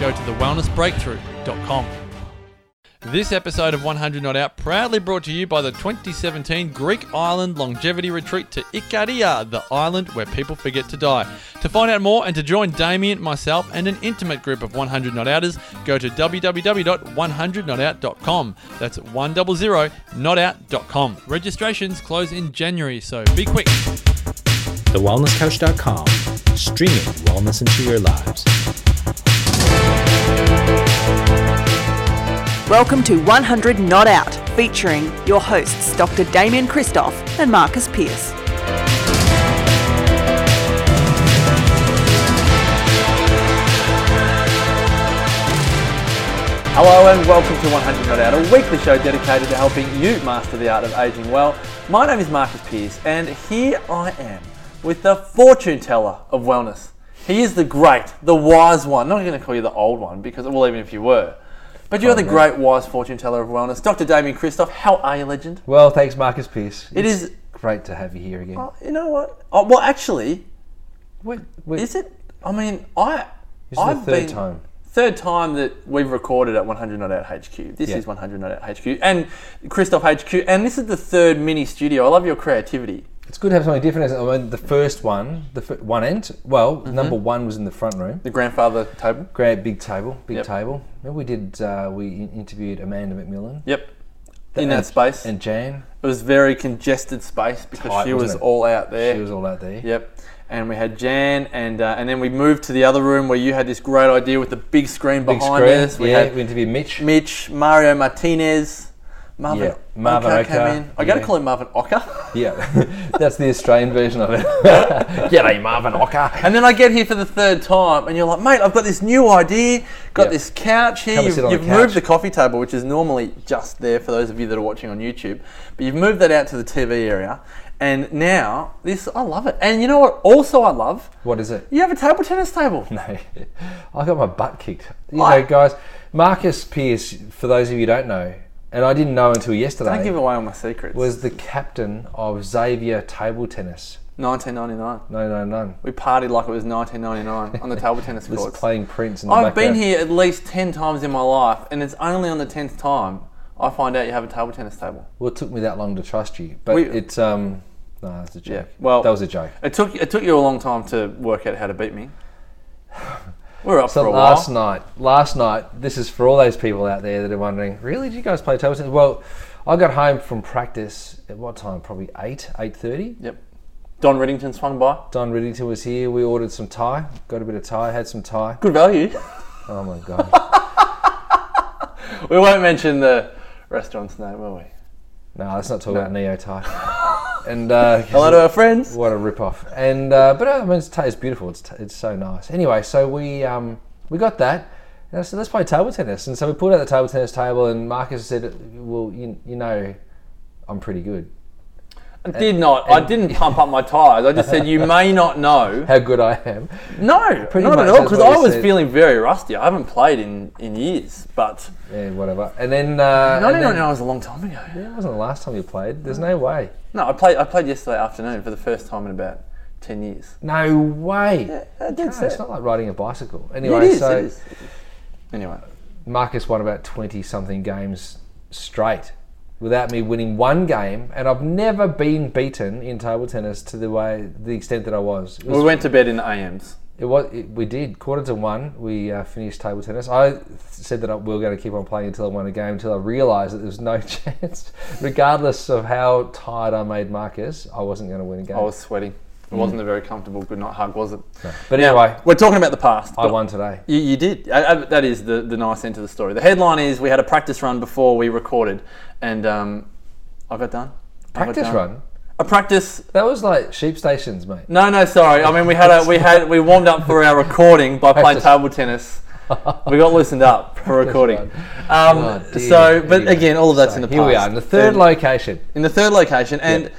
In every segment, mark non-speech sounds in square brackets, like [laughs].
go to thewellnessbreakthrough.com. This episode of 100 Not Out proudly brought to you by the 2017 Greek Island Longevity Retreat to Ikaria, the island where people forget to die. To find out more and to join Damian, myself, and an intimate group of 100 Not Outers, go to www.100notout.com. That's 100notout.com. Registrations close in January, so be quick. TheWellnessCouch.com, streaming wellness into your lives. Welcome to 100 Not Out, featuring your hosts Dr. Damian Kristof and Marcus Pearce. Hello and welcome to 100 Not Out, a weekly show dedicated to helping you master the art of aging well. My name is Marcus Pearce, and here I am with the fortune teller of wellness. He is the great, the wise one. Not going to call you the old one because, well, even if you were, but you're the oh, great, wise fortune teller of wellness, Dr. Damian Kristof. How are you, legend? Well, thanks, Marcus Pearce. It It's is- great to have you here again. Oh, you know what? Oh, well, actually, Wait, wait, is it? I mean, I. This is the I've third been- time. Third time that we've recorded at 100 Not Out HQ. This Yeah. is 100 Not Out HQ and Kristof HQ, and this is the third mini studio. I love your creativity. It's good to have something different. I mean, the first one, the one end, well, Mm-hmm. number one was in the front room. The grandfather table. Great big table, big Yep. table. Remember we did, uh, we interviewed Amanda McMillan. Yep. In that and- space. And Jan. it was very congested space because Tight, she was it? all out there. She was all out there. Yep. And we had Jan, and uh, and then we moved to the other room where you had this great idea with the big screen Big behind screen. us. We yeah, had we interviewed Mitch. Mitch, Mario Martinez, Marvin, Yeah, Marvin Oka came in. I got to call him Marvin Ocker. [laughs] Yeah, [laughs] that's the Australian version of it. [laughs] G'day, Marvin Ocker. And then I get here for the third time, and you're like, mate, I've got this new idea. Got Yep. this couch here. Come You've, you've moved couch." the coffee table, which is normally just there for those of you that are watching on YouTube, but you've moved that out to the TV area. And now this, I love it. And you know what? Also, I love What is it? you have a table tennis table. No, I got my butt kicked. You I- know, guys, Marcus Pearce, for those of you who don't know, and I didn't know until yesterday. Don't give away all my secrets. was the captain of Xavier Table Tennis. 1999. No, no, none. We partied like it was 1999 on the table tennis [laughs] This courts. playing Prince in the I've been here at least 10 times in my life, and it's only on the 10th time I find out you have a table tennis table. Well, it took me that long to trust you, but We- it's um, no, it's a joke. Yeah, well- that was a joke. It took it took you a long time to work out how to beat me. [sighs] [sighs] [sighs] We were up So for a last while. night, last night, this is for all those people out there that are wondering, really, did you guys play table tennis? Well, I got home from practice at what time? Probably eight, eight thirty. Yep. Don Riddington swung by. Don Riddington was here. We ordered some Thai. Got a bit of Thai. Had some Thai. Good value. [laughs] Oh my god. we won't mention the restaurant's name, will we? no, let's not talk about Neo Thai. [laughs] And uh, Hello to our friends. What a rip off! And uh, but uh, I mean, it's, it's beautiful. It's, it's so nice. Anyway, so we um, we got that. And I said, let's play table tennis. And so we pulled out the table tennis table, and Marcus said, "Well, you, you know, I'm pretty good." I did not. I didn't pump up my tyres. I just said you may not know. [laughs] How good I am. No, Pretty not at all. Because I was said. feeling very rusty. I haven't played in, in years, but Yeah, whatever. And then. Uh, and 1999 then was a long time ago. yeah, it wasn't the last time you played. There's no way. No, I played. I played yesterday afternoon for the first time in about ten years. No way. I did No, it's not like riding a bicycle. Anyway, it is. so it is. Anyway, Marcus won about 20 something games straight without me winning one game, and I've never been beaten in table tennis to the way, the extent that I was. Was we went to bed in the AMs. It was. It, we did quarter to one. We uh, finished table tennis. I said that I, we were going to keep on playing until I won a game. Until I realised that there was no [laughs] chance, regardless of how tired I made Marcus, I wasn't going to win a game. I was sweating. It wasn't a very comfortable good night hug, was it? but anyway, We're talking about the past. I but won today. You, you did. Uh, uh, that is the, the nice end to the story. The headline is we had a practice run before we recorded, and um, I got done. I got Practice done. run. A practice. That was like sheep stations, mate. No, no, sorry. I mean, we had a we had we warmed up for our recording by [laughs] playing Practice. table tennis. We got loosened up for recording. Um, Oh, dear. so, but Anyway, again, all of that's so in the past. Here we are in the third And- location. in the third location, and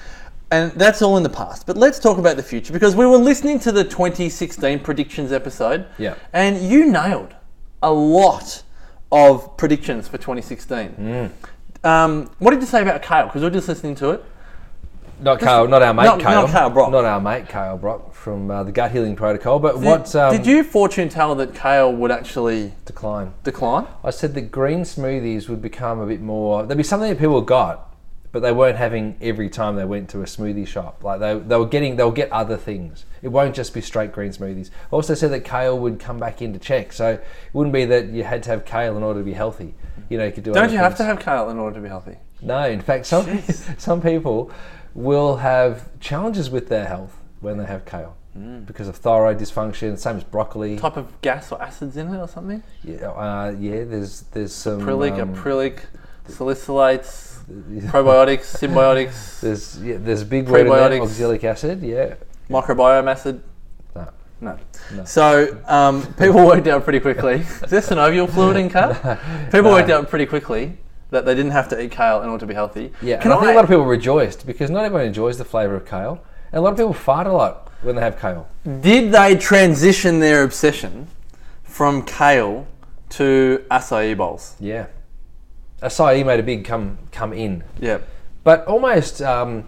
and that's all in the past. But let's talk about the future because we were listening to the 2016 predictions episode, Yeah. and you nailed a lot of predictions for 2016. Um, what did you say about Kale? Because we are just listening to it. Not Kale, not our mate not- Kale. not Kale Brock. Not our mate Kale Brock from uh, the Gut Healing Protocol. But what um, did you fortune tell that Kale would actually decline? decline? I said that green smoothies would become a bit more. There'd be something that people got, but they weren't having every time they went to a smoothie shop. Like they, they were getting, they'll get other things. It won't just be straight green smoothies. I also said that kale would come back into check, so it wouldn't be that you had to have kale in order to be healthy. You know, you could do. Don't you have to have Kale in order to be healthy? No, in fact, some [laughs] some people will have challenges with their health when they have kale. Because of thyroid dysfunction, same as broccoli. Type of gas or acids in it or something? Yeah, uh, yeah. There's there's some Acrylic, um, acrylic, salicylates, [laughs] probiotics, symbiotics, There's yeah, there's a big word in there, oxalic acid. Yeah. microbiome acid. No. No. So um, people worked out pretty quickly. [laughs] Is there synovial fluid in kale? [laughs] People worked out pretty quickly that they didn't have to eat kale in order to be healthy. Yeah. Can and I, think a lot of people rejoiced because not everyone enjoys the flavour of kale, and a lot of people fart a lot when they have kale. Did they transition their obsession from kale to acai bowls? Yeah. Acai made a big come come in, Yeah. but almost um,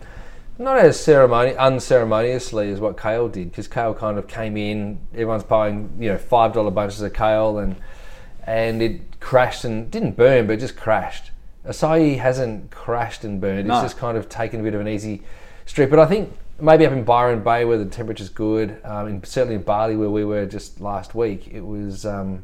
not as ceremoni- unceremoniously as what kale did, because kale kind of came in. Everyone's buying you know five dollar bunches of kale, and and it crashed and didn't burn, but just crashed. Acai hasn't crashed and burned. No. It's just kind of taken a bit of an easy street. But I think maybe up in Byron Bay where the temperature's good, um, and certainly in Bali where we were just last week, it was um,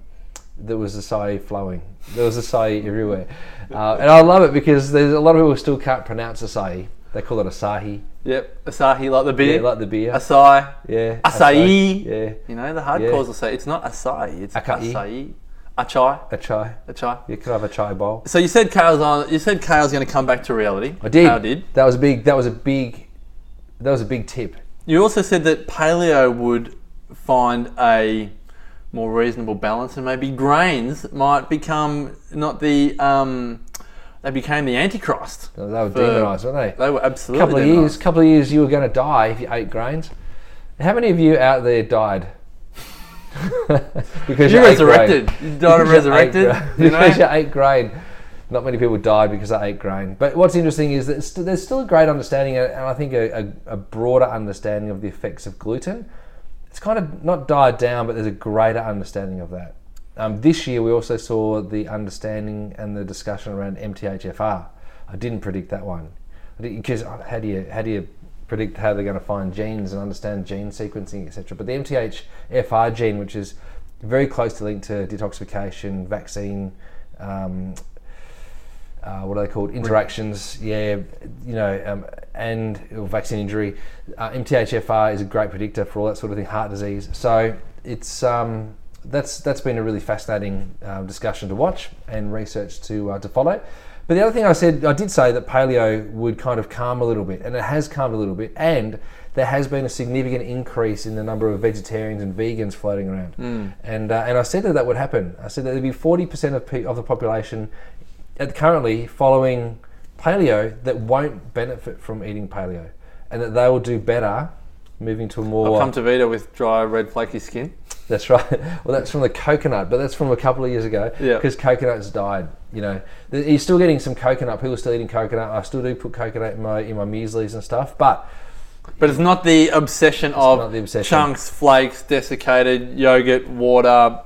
there was acai flowing. There was acai everywhere, uh, and I love it because there's a lot of people who still can't pronounce acai. They call it asahi. Yep. Asahi, like the beer. Yeah, like the beer. Acai. Yeah. Acai. Yeah. You know, the hardcores Yeah. will say it's not acai, it's Acai. acai. Achai. A chai. Achai. You could have a chai bowl. So you said Kale's on. You said Kale's going to come back to reality. I did. Kale did. That was a big. That was a big. That was a big tip. You also said that paleo would find a more reasonable balance, and maybe grains might become not the. Um, they became the antichrist. They were For- demonised, weren't they? They were absolutely. couple of years. demonised. Couple of years. You were going to die if you ate grains. How many of you out there died? [laughs] [laughs] because You ate resurrected. You died and you resurrected. grain. You know? because you ate grain. Not many people died because they ate grain. But what's interesting is that there's still a great understanding, and I think a, a, a broader understanding of the effects of gluten. It's kind of not died down, but there's a greater understanding of that. Um, this year, we also saw the understanding and the discussion around MTHFR. I didn't predict that one because how do you how do you predict how they're going to find genes and understand gene sequencing, etc. But the MTHFR gene, which is very closely linked to detoxification, vaccine, um, uh, what are they called? Interactions, yeah, you know, um, and vaccine injury. Uh, MTHFR is a great predictor for all that sort of thing, heart disease. So it's um, that's that's been a really fascinating uh, discussion to watch and research to uh, to follow. But the other thing I said, I did say that paleo would kind of calm a little bit, and it has calmed a little bit, and there has been a significant increase in the number of vegetarians and vegans floating around. And uh, and I said that that would happen. I said that there'd be forty percent of pe- of the population at Uh, currently following paleo that won't benefit from eating paleo. and that they will do better moving to a more. I've come to Vita with dry, red, flaky skin. That's right. [laughs] Well, that's from the coconut, but that's from a couple of years ago. Yeah. Because coconut's died. You know, you're still getting some coconut. People are still eating coconut. I still do put coconut in my in my mueslis and stuff, but But it's not the obsession of not the obsession. chunks, flakes, desiccated yogurt, water,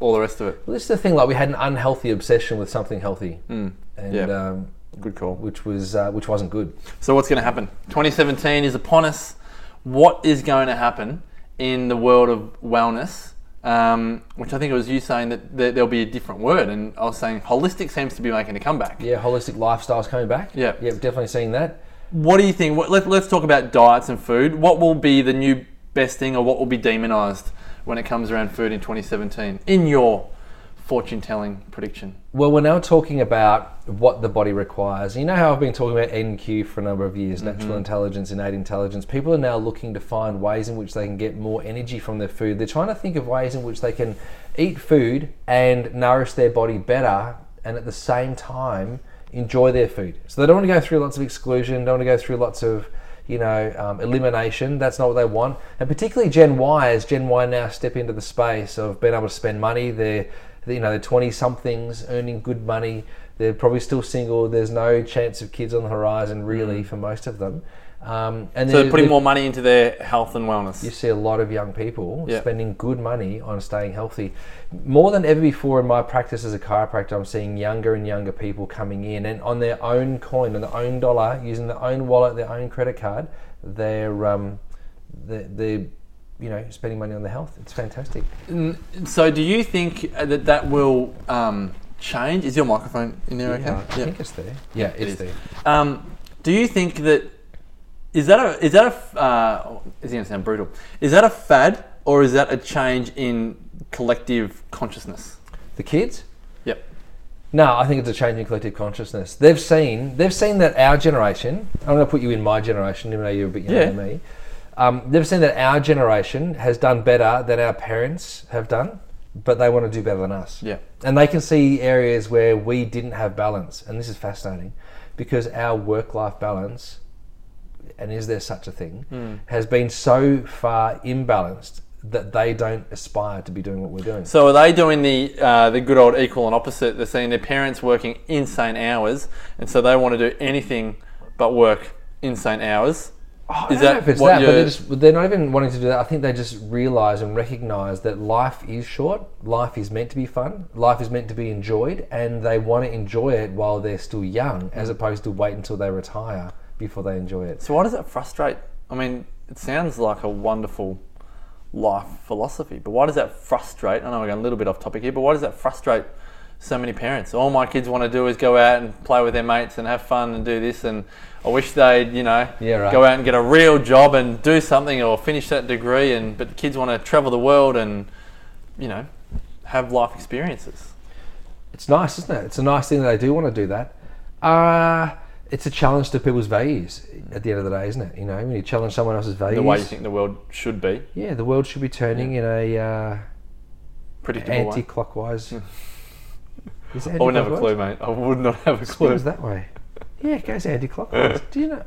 all the rest of it. well, this is the thing. Like we had an unhealthy obsession with something healthy, and Yeah. um, Good call. which was uh, which wasn't good. So what's going to happen? 2017 is upon us. What is going to happen in the world of wellness? Um, which I think it was you saying that there- there'll be a different word, and I was saying holistic seems to be making a comeback. Yeah, holistic lifestyles coming back. Yeah. yeah, definitely seeing that. What do you think? Let, let's talk about diets and food. What will be the new best thing, or what will be demonized when it comes around food in 2017? In your fortune-telling prediction. Well, we're now talking about what the body requires. You know how I've been talking about NQ for a number of years, natural mm-hmm. intelligence, innate intelligence. People are now looking to find ways in which they can get more energy from their food. They're trying to think of ways in which they can eat food and nourish their body better and at the same time enjoy their food. So they don't want to go through lots of exclusion, don't want to go through lots of you know, um, elimination. That's not what they want. And particularly Gen Y, as Gen Y now step into the space of being able to spend money. They're, you know, they're 20 somethings earning good money. They're probably still single. There's no chance of kids on the horizon, really, for most of them. Um, and So they're putting more money into their health and wellness. you see a lot of young people Yeah. spending good money on staying healthy. More than ever before in my practice as a chiropractor, I'm seeing younger and younger people coming in and on their own coin, on their own dollar, using their own wallet, their own credit card, they're, um, they're, they're you know, spending money on their health. It's fantastic. So do you think uh, that that will um, change? Is your microphone in there? Yeah, okay. I think it's there. Yeah, it's is. there. Um, do you think that is that a is that a f- uh, is going to sound brutal? Is that a fad or is that a change in collective consciousness? The kids? Yep. No, I think it's a change in collective consciousness. They've seen they've seen that our generation. I'm going to put you in my generation, even though you're a bit younger Yeah. than me. Um, they've seen that our generation has done better than our parents have done, but they want to do better than us. Yeah. And they can see areas where we didn't have balance, and this is fascinating, because our work-life balance, and is there such a thing, Hmm. has been so far imbalanced that they don't aspire to be doing what we're doing. So are they doing the uh, the good old equal and opposite? They're seeing their parents working insane hours, and so they want to do anything but work insane hours. I Is don't know that if it's what that, they're, just, they're not even wanting to do that. I think they just realise and recognise that life is short. Life is meant to be fun. Life is meant to be enjoyed, and they want to enjoy it while they're still young, as opposed to wait until they retire before they enjoy it. So why does that frustrate? I mean, it sounds like a wonderful life philosophy, but why does that frustrate? I know we're going a little bit off topic here, but why does that frustrate so many parents? All my kids want to do is go out and play with their mates and have fun and do this, and I wish they'd, you know, Yeah, right. go out and get a real job and do something or finish that degree. And but kids want to travel the world and, you know, have life experiences. It's nice, isn't it? It's a nice thing that they do want to do that. Uh, it's a challenge to people's values at the end of the day, isn't it? You know, when you challenge someone else's values, The way you think the world should be, yeah, the world should be turning in a uh, predictable way. anti-clockwise. Is it I wouldn't have a anti-clockwise? clue, mate. I would not have a clue. Spins that way. Yeah, it goes anti-clockwise. [laughs] Do you know?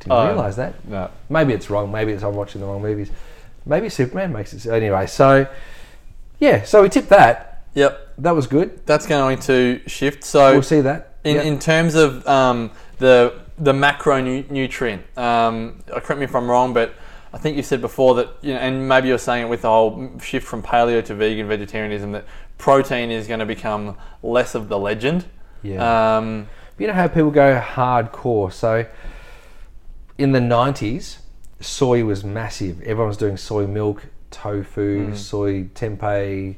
Didn't Uh, realise that. No. Maybe it's wrong. Maybe it's I'm watching the wrong movies. Maybe Superman makes it. so- Anyway, so yeah, so we tipped that. Yep. That was good. That's going to shift. So We'll see that. in, Yep. in terms of um, the the macronutrient, um, uh, correct me if I'm wrong, but I think you said before that, you know, and maybe you're saying it with the whole shift from paleo to vegan vegetarianism, that protein is going to become less of the legend. Yeah. Um, you know how people go hardcore. So in the 90s, soy was massive. Everyone was doing soy milk, tofu, soy tempeh.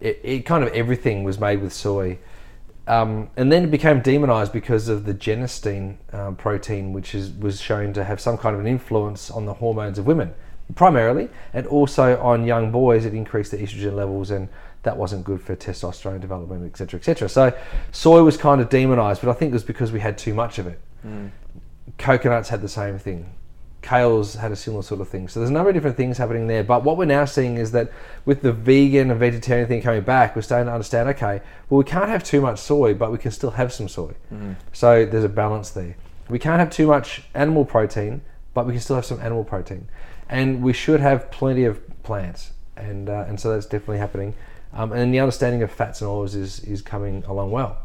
It, it kind of everything was made with soy. Um, and then it became demonized because of the genistein um, protein, which is, was shown to have some kind of an influence on the hormones of women, primarily, and also on young boys. It increased the estrogen levels, and that wasn't good for testosterone development, etc., etc. So, soy was kind of demonized, but I think it was because we had too much of it. Coconuts had the same thing. Kales had a similar sort of thing. So there's a number of different things happening there. But what we're now seeing is that with the vegan and vegetarian thing coming back, we're starting to understand okay, well, we can't have too much soy, but we can still have some soy. So there's a balance there. We can't have too much animal protein, but we can still have some animal protein, and we should have plenty of plants, and uh, and so that's definitely happening. Um, and the understanding of fats and oils is is coming along well.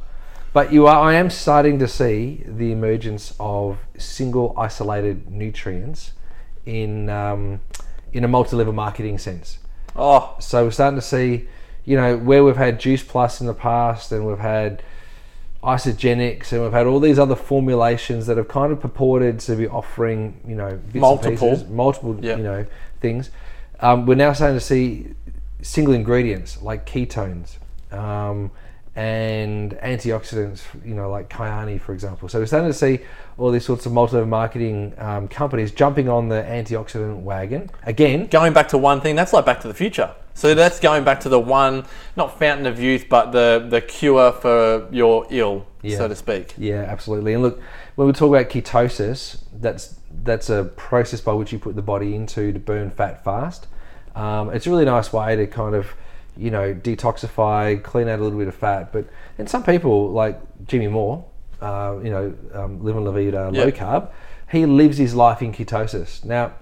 But you are, I am starting to see the emergence of single isolated nutrients in um, in a multi-level marketing sense. Oh, So we're starting to see, you know, where we've had Juice Plus in the past, and we've had Isagenix, and we've had all these other formulations that have kind of purported to be offering, you know, Multiple. pieces, multiple, Yep. you know, things. Um, we're now starting to see single ingredients like ketones. Um, and antioxidants, you know, like Kyani, for example. So we're starting to see all these sorts of multi-level marketing um, companies jumping on the antioxidant wagon again. going back to one thing, that's like Back to the Future. So that's going back to the one, not fountain of youth, but the the cure for your ill, Yeah. so to speak. Yeah, absolutely. And look, when we talk about ketosis, that's that's a process by which you put the body into to burn fat fast. Um, it's a really nice way to kind of, you know, detoxify, clean out a little bit of fat. But and some people like Jimmy Moore, uh, you know, um, live and la vida, low carb, he lives his life in ketosis. Now,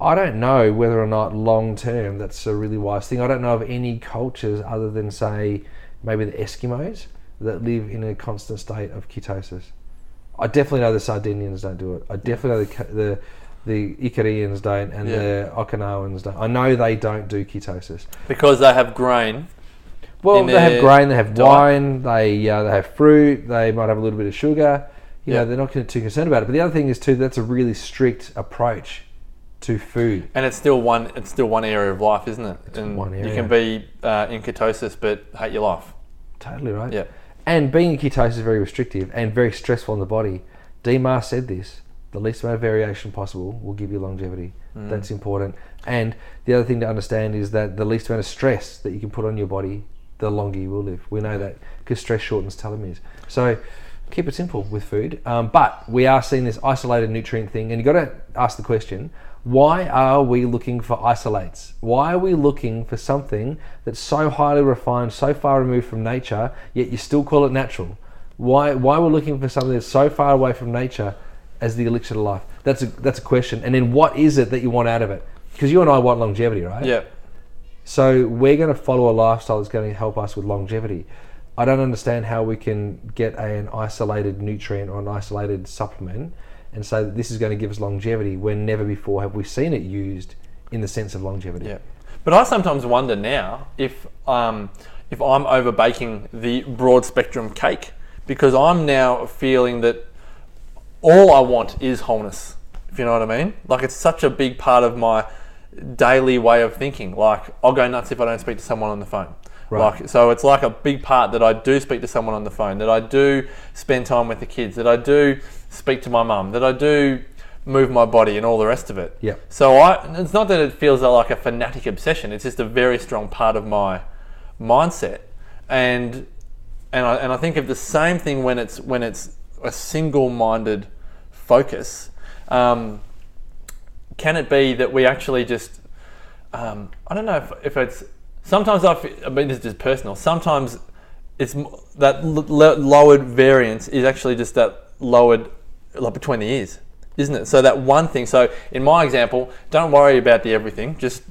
I don't know whether or not long term that's a really wise thing. I don't know of any cultures other than say maybe the Eskimos that live in a constant state of ketosis. I definitely know the Sardinians don't do it. I definitely know the the the Icarians don't, and Yeah. the Okinawans don't. I know they don't do ketosis. Because they have grain. Well, they have grain, they have diet. wine, they uh, they have fruit, they might have a little bit of sugar. You Yeah. know, they're not too concerned about it. But the other thing is too, that's a really strict approach to food. And it's still one. It's still one area of life, isn't it? and one area. You can be uh, in ketosis, but hate your life. Totally right. Yeah. And being in ketosis is very restrictive and very stressful on the body. DMAR said this the least amount of variation possible will give you longevity. Mm. That's important. And the other thing to understand is that the least amount of stress that you can put on your body, the longer you will live. We know that because stress shortens telomeres. So keep it simple with food. Um, but we are seeing this isolated nutrient thing, and you've got to ask the question why are we looking for isolates? Why are we looking for something that's so highly refined, so far removed from nature, yet you still call it natural? Why, why we're looking for something that's so far away from nature as the elixir to life? That's a, that's a question. And then what is it that you want out of it? Because you and I want longevity, right? Yeah. So we're going to follow a lifestyle that's going to help us with longevity. I don't understand how we can get an isolated nutrient or an isolated supplement and say that this is going to give us longevity when never before have we seen it used in the sense of longevity. Yeah, but I sometimes wonder now if um, if I'm over baking the broad spectrum cake because I'm now feeling that all I want is wholeness. If you know what I mean, like it's such a big part of my daily way of thinking. Like I'll go nuts if I don't speak to someone on the phone. Right. Like so, it's like a big part that I do speak to someone on the phone, that I do spend time with the kids, that I do speak to my mum, that I do move my body and all the rest of it. Yep. So I, it's not that it feels like a fanatic obsession. It's just a very strong part of my mindset, and and I, and I think of the same thing when it's when it's a single-minded focus. Um, can it be that we actually just um, I don't know if, if it's sometimes I feel, I mean this is just personal. Sometimes it's that l- l- lowered variance is actually just that lowered like between the ears, isn't it? So that one thing. So in my example, don't worry about the everything. Just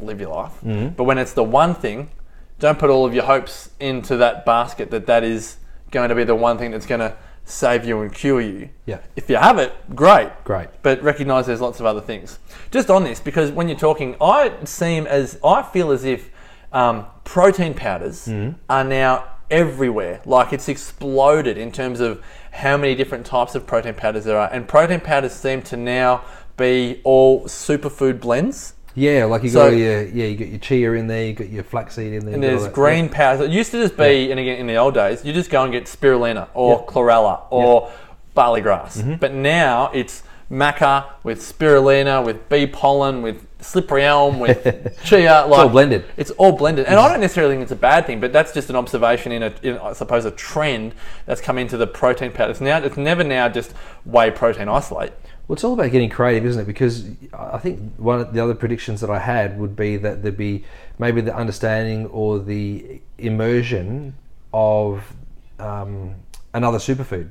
live your life. But when it's the one thing, don't put all of your hopes into that basket that that is going to be the one thing that's going to save you and cure you. Yeah. If you have it, great. Great. But recognize there's lots of other things. Just on this, because when you're talking, I seem as I feel as if um, protein powders are now everywhere. Like it's exploded in terms of how many different types of protein powders there are, and protein powders seem to now be all superfood blends. Yeah, like you So- got your yeah, you got your chia in there, you got your flaxseed in there, And you got all there's green powders. It used to just be, and again in the old days, you just go and get spirulina or Yeah. chlorella or barley grass. Mm-hmm. But now it's maca with spirulina, with bee pollen, with slippery elm, with [laughs] chia. Like, all blended. It's all blended, and I don't necessarily think it's a bad thing, but that's just an observation in a, in, I suppose, a trend that's come into the protein powders. Now it's never now just whey protein isolate. Well, it's all about getting creative, isn't it? Because I think one of the other predictions that I had would be that there'd be maybe the understanding or the immersion of um, another superfood.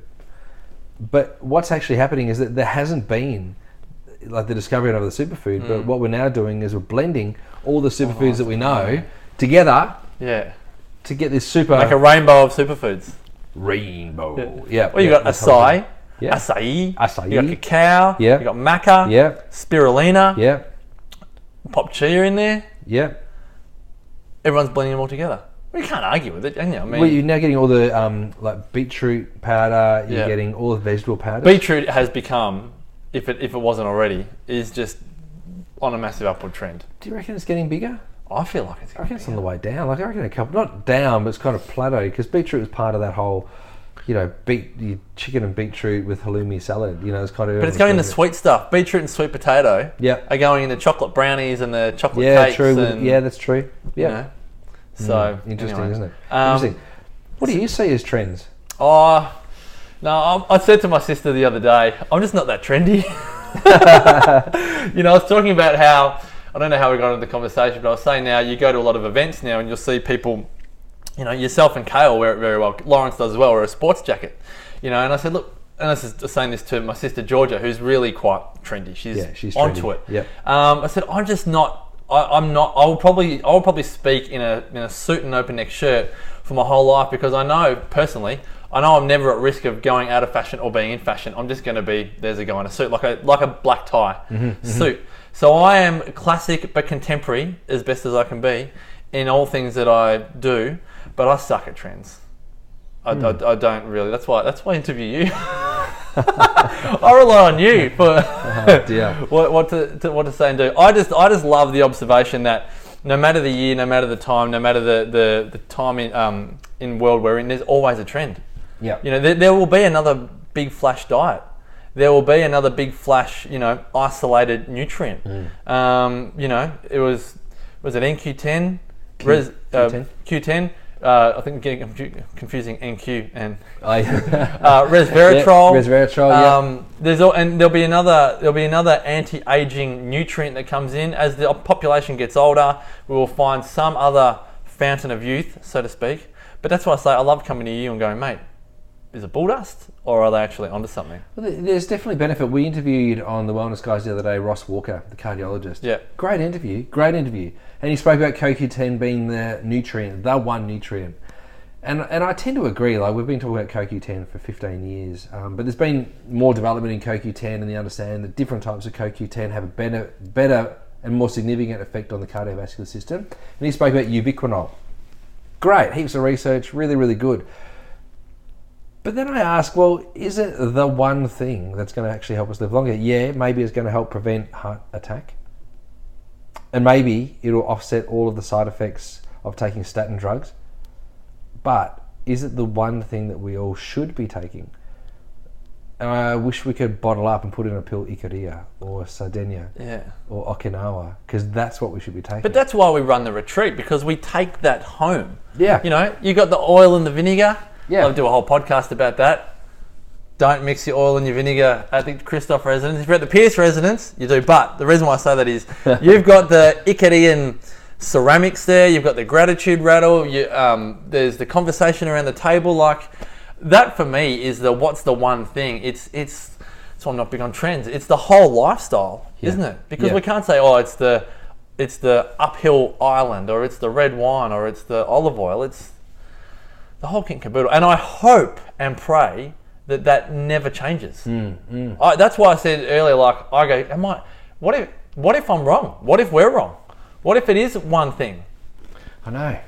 But what's actually happening is that there hasn't been like the discovery of the superfood. Mm. But what we're now doing is we're blending all the Oh, superfoods that we know together Yeah. to get this super Like a rainbow of superfoods. rainbow. Yeah. Well, you yeah, got acai, Yeah. acai, Acai. you got cacao, Yeah. you got maca, Yeah. spirulina, Yeah. pop chia in there. Yeah. Everyone's blending them all together. We can't argue with it, can you? I mean, Well, you're now getting all the um, like beetroot powder. You're Yeah. getting all the vegetable powder. beetroot has become, if it if it wasn't already, is just on a massive upward trend. Do you reckon it's getting bigger? I feel like it's. I reckon it's on the way down. Like I reckon a couple, not down, but it's kind of plateaued because beetroot was part of that whole, you know, beet you, chicken and beetroot with halloumi salad. You know, it's kind of. But it's going into sweet stuff. Beetroot and sweet potato Yeah. are going into chocolate brownies and the chocolate Yeah, cakes. true. And, yeah, that's true. you Yeah, know. So interesting, anyway. isn't it? Um, interesting. What do you see as trends? Oh, no, I, I said to my sister the other day, I'm just not that trendy. [laughs] [laughs] you know, I was talking about how, I don't know how we got into the conversation, but I was saying now you go to a lot of events now and you'll see people, you know, yourself and Kale wear it very well. Lawrence does as well, wear a sports jacket. You know, and I said, look, and I was saying this to my sister Georgia, who's really quite trendy. She's, Yeah, she's onto trendy. it. Yep. Um, I said, I'm just not. I, I'm not. I will probably. I will probably speak in a in a suit and open neck shirt for my whole life because I know personally. I know I'm never at risk of going out of fashion or being in fashion. I'm just going to be there's a guy in a suit, like a like a black tie suit. So I am classic but contemporary as best as I can be in all things that I do. But I suck at trends. I, I, I don't really. That's why. That's why I interview you. [laughs] I rely on you for [laughs] dear. [laughs] what, what to, to what to say and do. I just I just love the observation that no matter the year, no matter the time, no matter the the, the time in um in world we're in, there's always a trend. Yeah. You know, there, there will be another big flash diet. There will be another big flash, you know, isolated nutrient. Um, you know, it was was it NQ10, Res, uh, Q10? Q10. Uh, I think I'm getting confu- confusing NQ and [laughs] I, [laughs] uh, resveratrol. Yeah, resveratrol, yeah. Um, there's al- and there'll be another there'll be another anti-aging nutrient that comes in as the population gets older. We will find some other fountain of youth, so to speak. But that's why I say I love coming to you and going, mate. Is it bull dust, or are they actually onto something? Well, There's definitely benefit. We interviewed on the Wellness Guys the other day Ross Walker, the cardiologist. Yeah. Great interview, great interview. And he spoke about CoQ10 being the nutrient, the one nutrient. And, and I tend to agree. Like we've been talking about CoQ10 for 15 years, um, but there's been more development in CoQ10, and the understand that different types of CoQ10 have a better, better and more significant effect on the cardiovascular system. And he spoke about ubiquinol. Great, heaps of research, really, really good. But then I ask, well, is it the one thing that's going to actually help us live longer? Yeah, maybe it's going to help prevent heart attack. And maybe it'll offset all of the side effects of taking statin drugs. But is it the one thing that we all should be taking? And I wish we could bottle up and put in a pill Ikaria or Sardinia Yeah. or Okinawa because that's what we should be taking. But that's why we run the retreat because we take that home. Yeah. You know, you got the oil and the vinegar. Yeah. I'll do a whole podcast about that. Don't mix your oil and your vinegar at the Kristof residence. If you're at the Pearce residence, you do. But the reason why I say that is [laughs] you've got the Icarian ceramics there. You've got the gratitude rattle. You, um, there's the conversation around the table. Like that for me is the what's the one thing. It's it's. So I'm not big on trends. It's the whole lifestyle, isn't it? Because Yeah. we can't say, oh, it's the it's the uphill island, or it's the red wine, or it's the olive oil. It's the whole kit and caboodle. And I hope and pray that that never changes. Hmm, hmm. I, that's why I said earlier, like I go, am I? What if? What if I'm wrong? What if we're wrong? What if it is one thing? I know.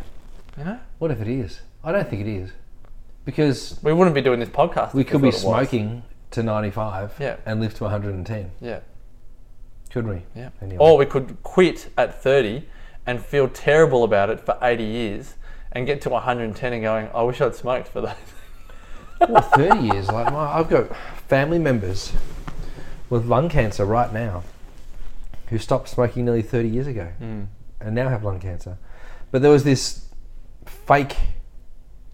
You know, What if it is? I don't think it is. Because we wouldn't be doing this podcast. we could be thought it was. smoking to 95 Yeah. and live to 110. Yeah, Could we? yeah. Anyway. Or we could quit at 30 and feel terrible about it for 80 years and get to 110 and going, I wish I'd smoked for that. [laughs] Well, 30 years. Like my, I've got family members with lung cancer right now who stopped smoking nearly 30 years ago hmm. and now have lung cancer. But there was this fake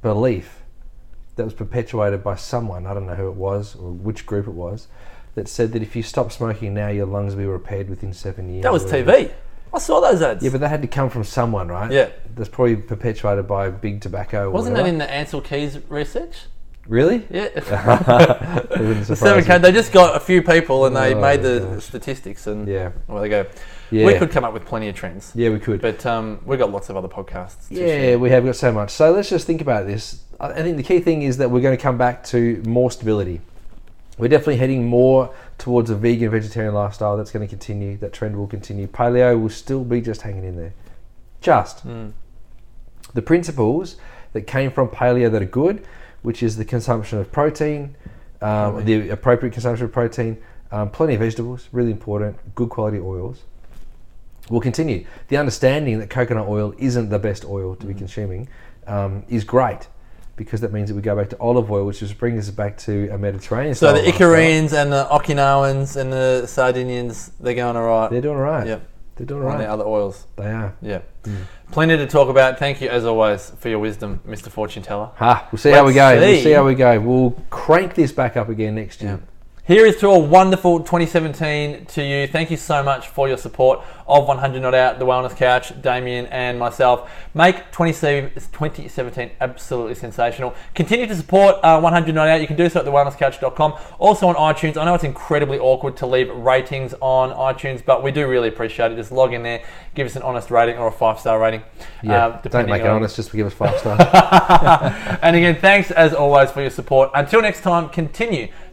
belief that was perpetuated by someone, I don't know who it was or which group it was, that said that if you stop smoking now, your lungs will be repaired within seven years. That was. TV. I saw those ads. Yeah, but that had to come from someone, right? Yeah. That's probably perpetuated by big tobacco. Or Wasn't that in the Ancel Keys research? Really? Yeah. [laughs] [laughs] The 7K, me. they just got a few people and they Oh, made the gosh. statistics and Yeah. well, there you go. Yeah. We could come up with plenty of trends. Yeah, we could. But um, we've got lots of other podcasts. to Yeah, we have got so much. So let's just think about this. I think the key thing is that we're going to come back to more stability. We're definitely heading more towards a vegan vegetarian lifestyle. That's going to continue. That trend will continue. Paleo will still be just hanging in there. Just. The principles that came from paleo that are good, which is the consumption of protein, um, the appropriate consumption of protein, um, plenty of vegetables, really important, good quality oils, will continue. The understanding that coconut oil isn't the best oil to be consuming um, is great because that means that we go back to olive oil, which just brings us back to a Mediterranean. So the. Icarians and the Okinawans and the Sardinians, they're going all right. they're doing all right. Yep. They're doing all On the other oils. They are. Yeah. Hmm. Plenty to talk about. Thank you, as always, for your wisdom, Mr. Fortune Teller. Ha, we'll see how we Let's go. We'll see. see how we go. We'll crank this back up again next year. Here is to a wonderful 2017 to you. Thank you so much for your support of 100 Not Out, The Wellness Couch, Damian and myself. Make 2017 absolutely sensational. Continue to support uh, 100 Not Out. You can do so at thewellnesscouch.com. Also on iTunes. I know it's incredibly awkward to leave ratings on iTunes, but we do really appreciate it. Just log in there, give us an honest rating or a five star rating. Yeah, uh, don't make it on- honest. Just give us five stars. [laughs] and again, thanks as always for your support. Until next time, continue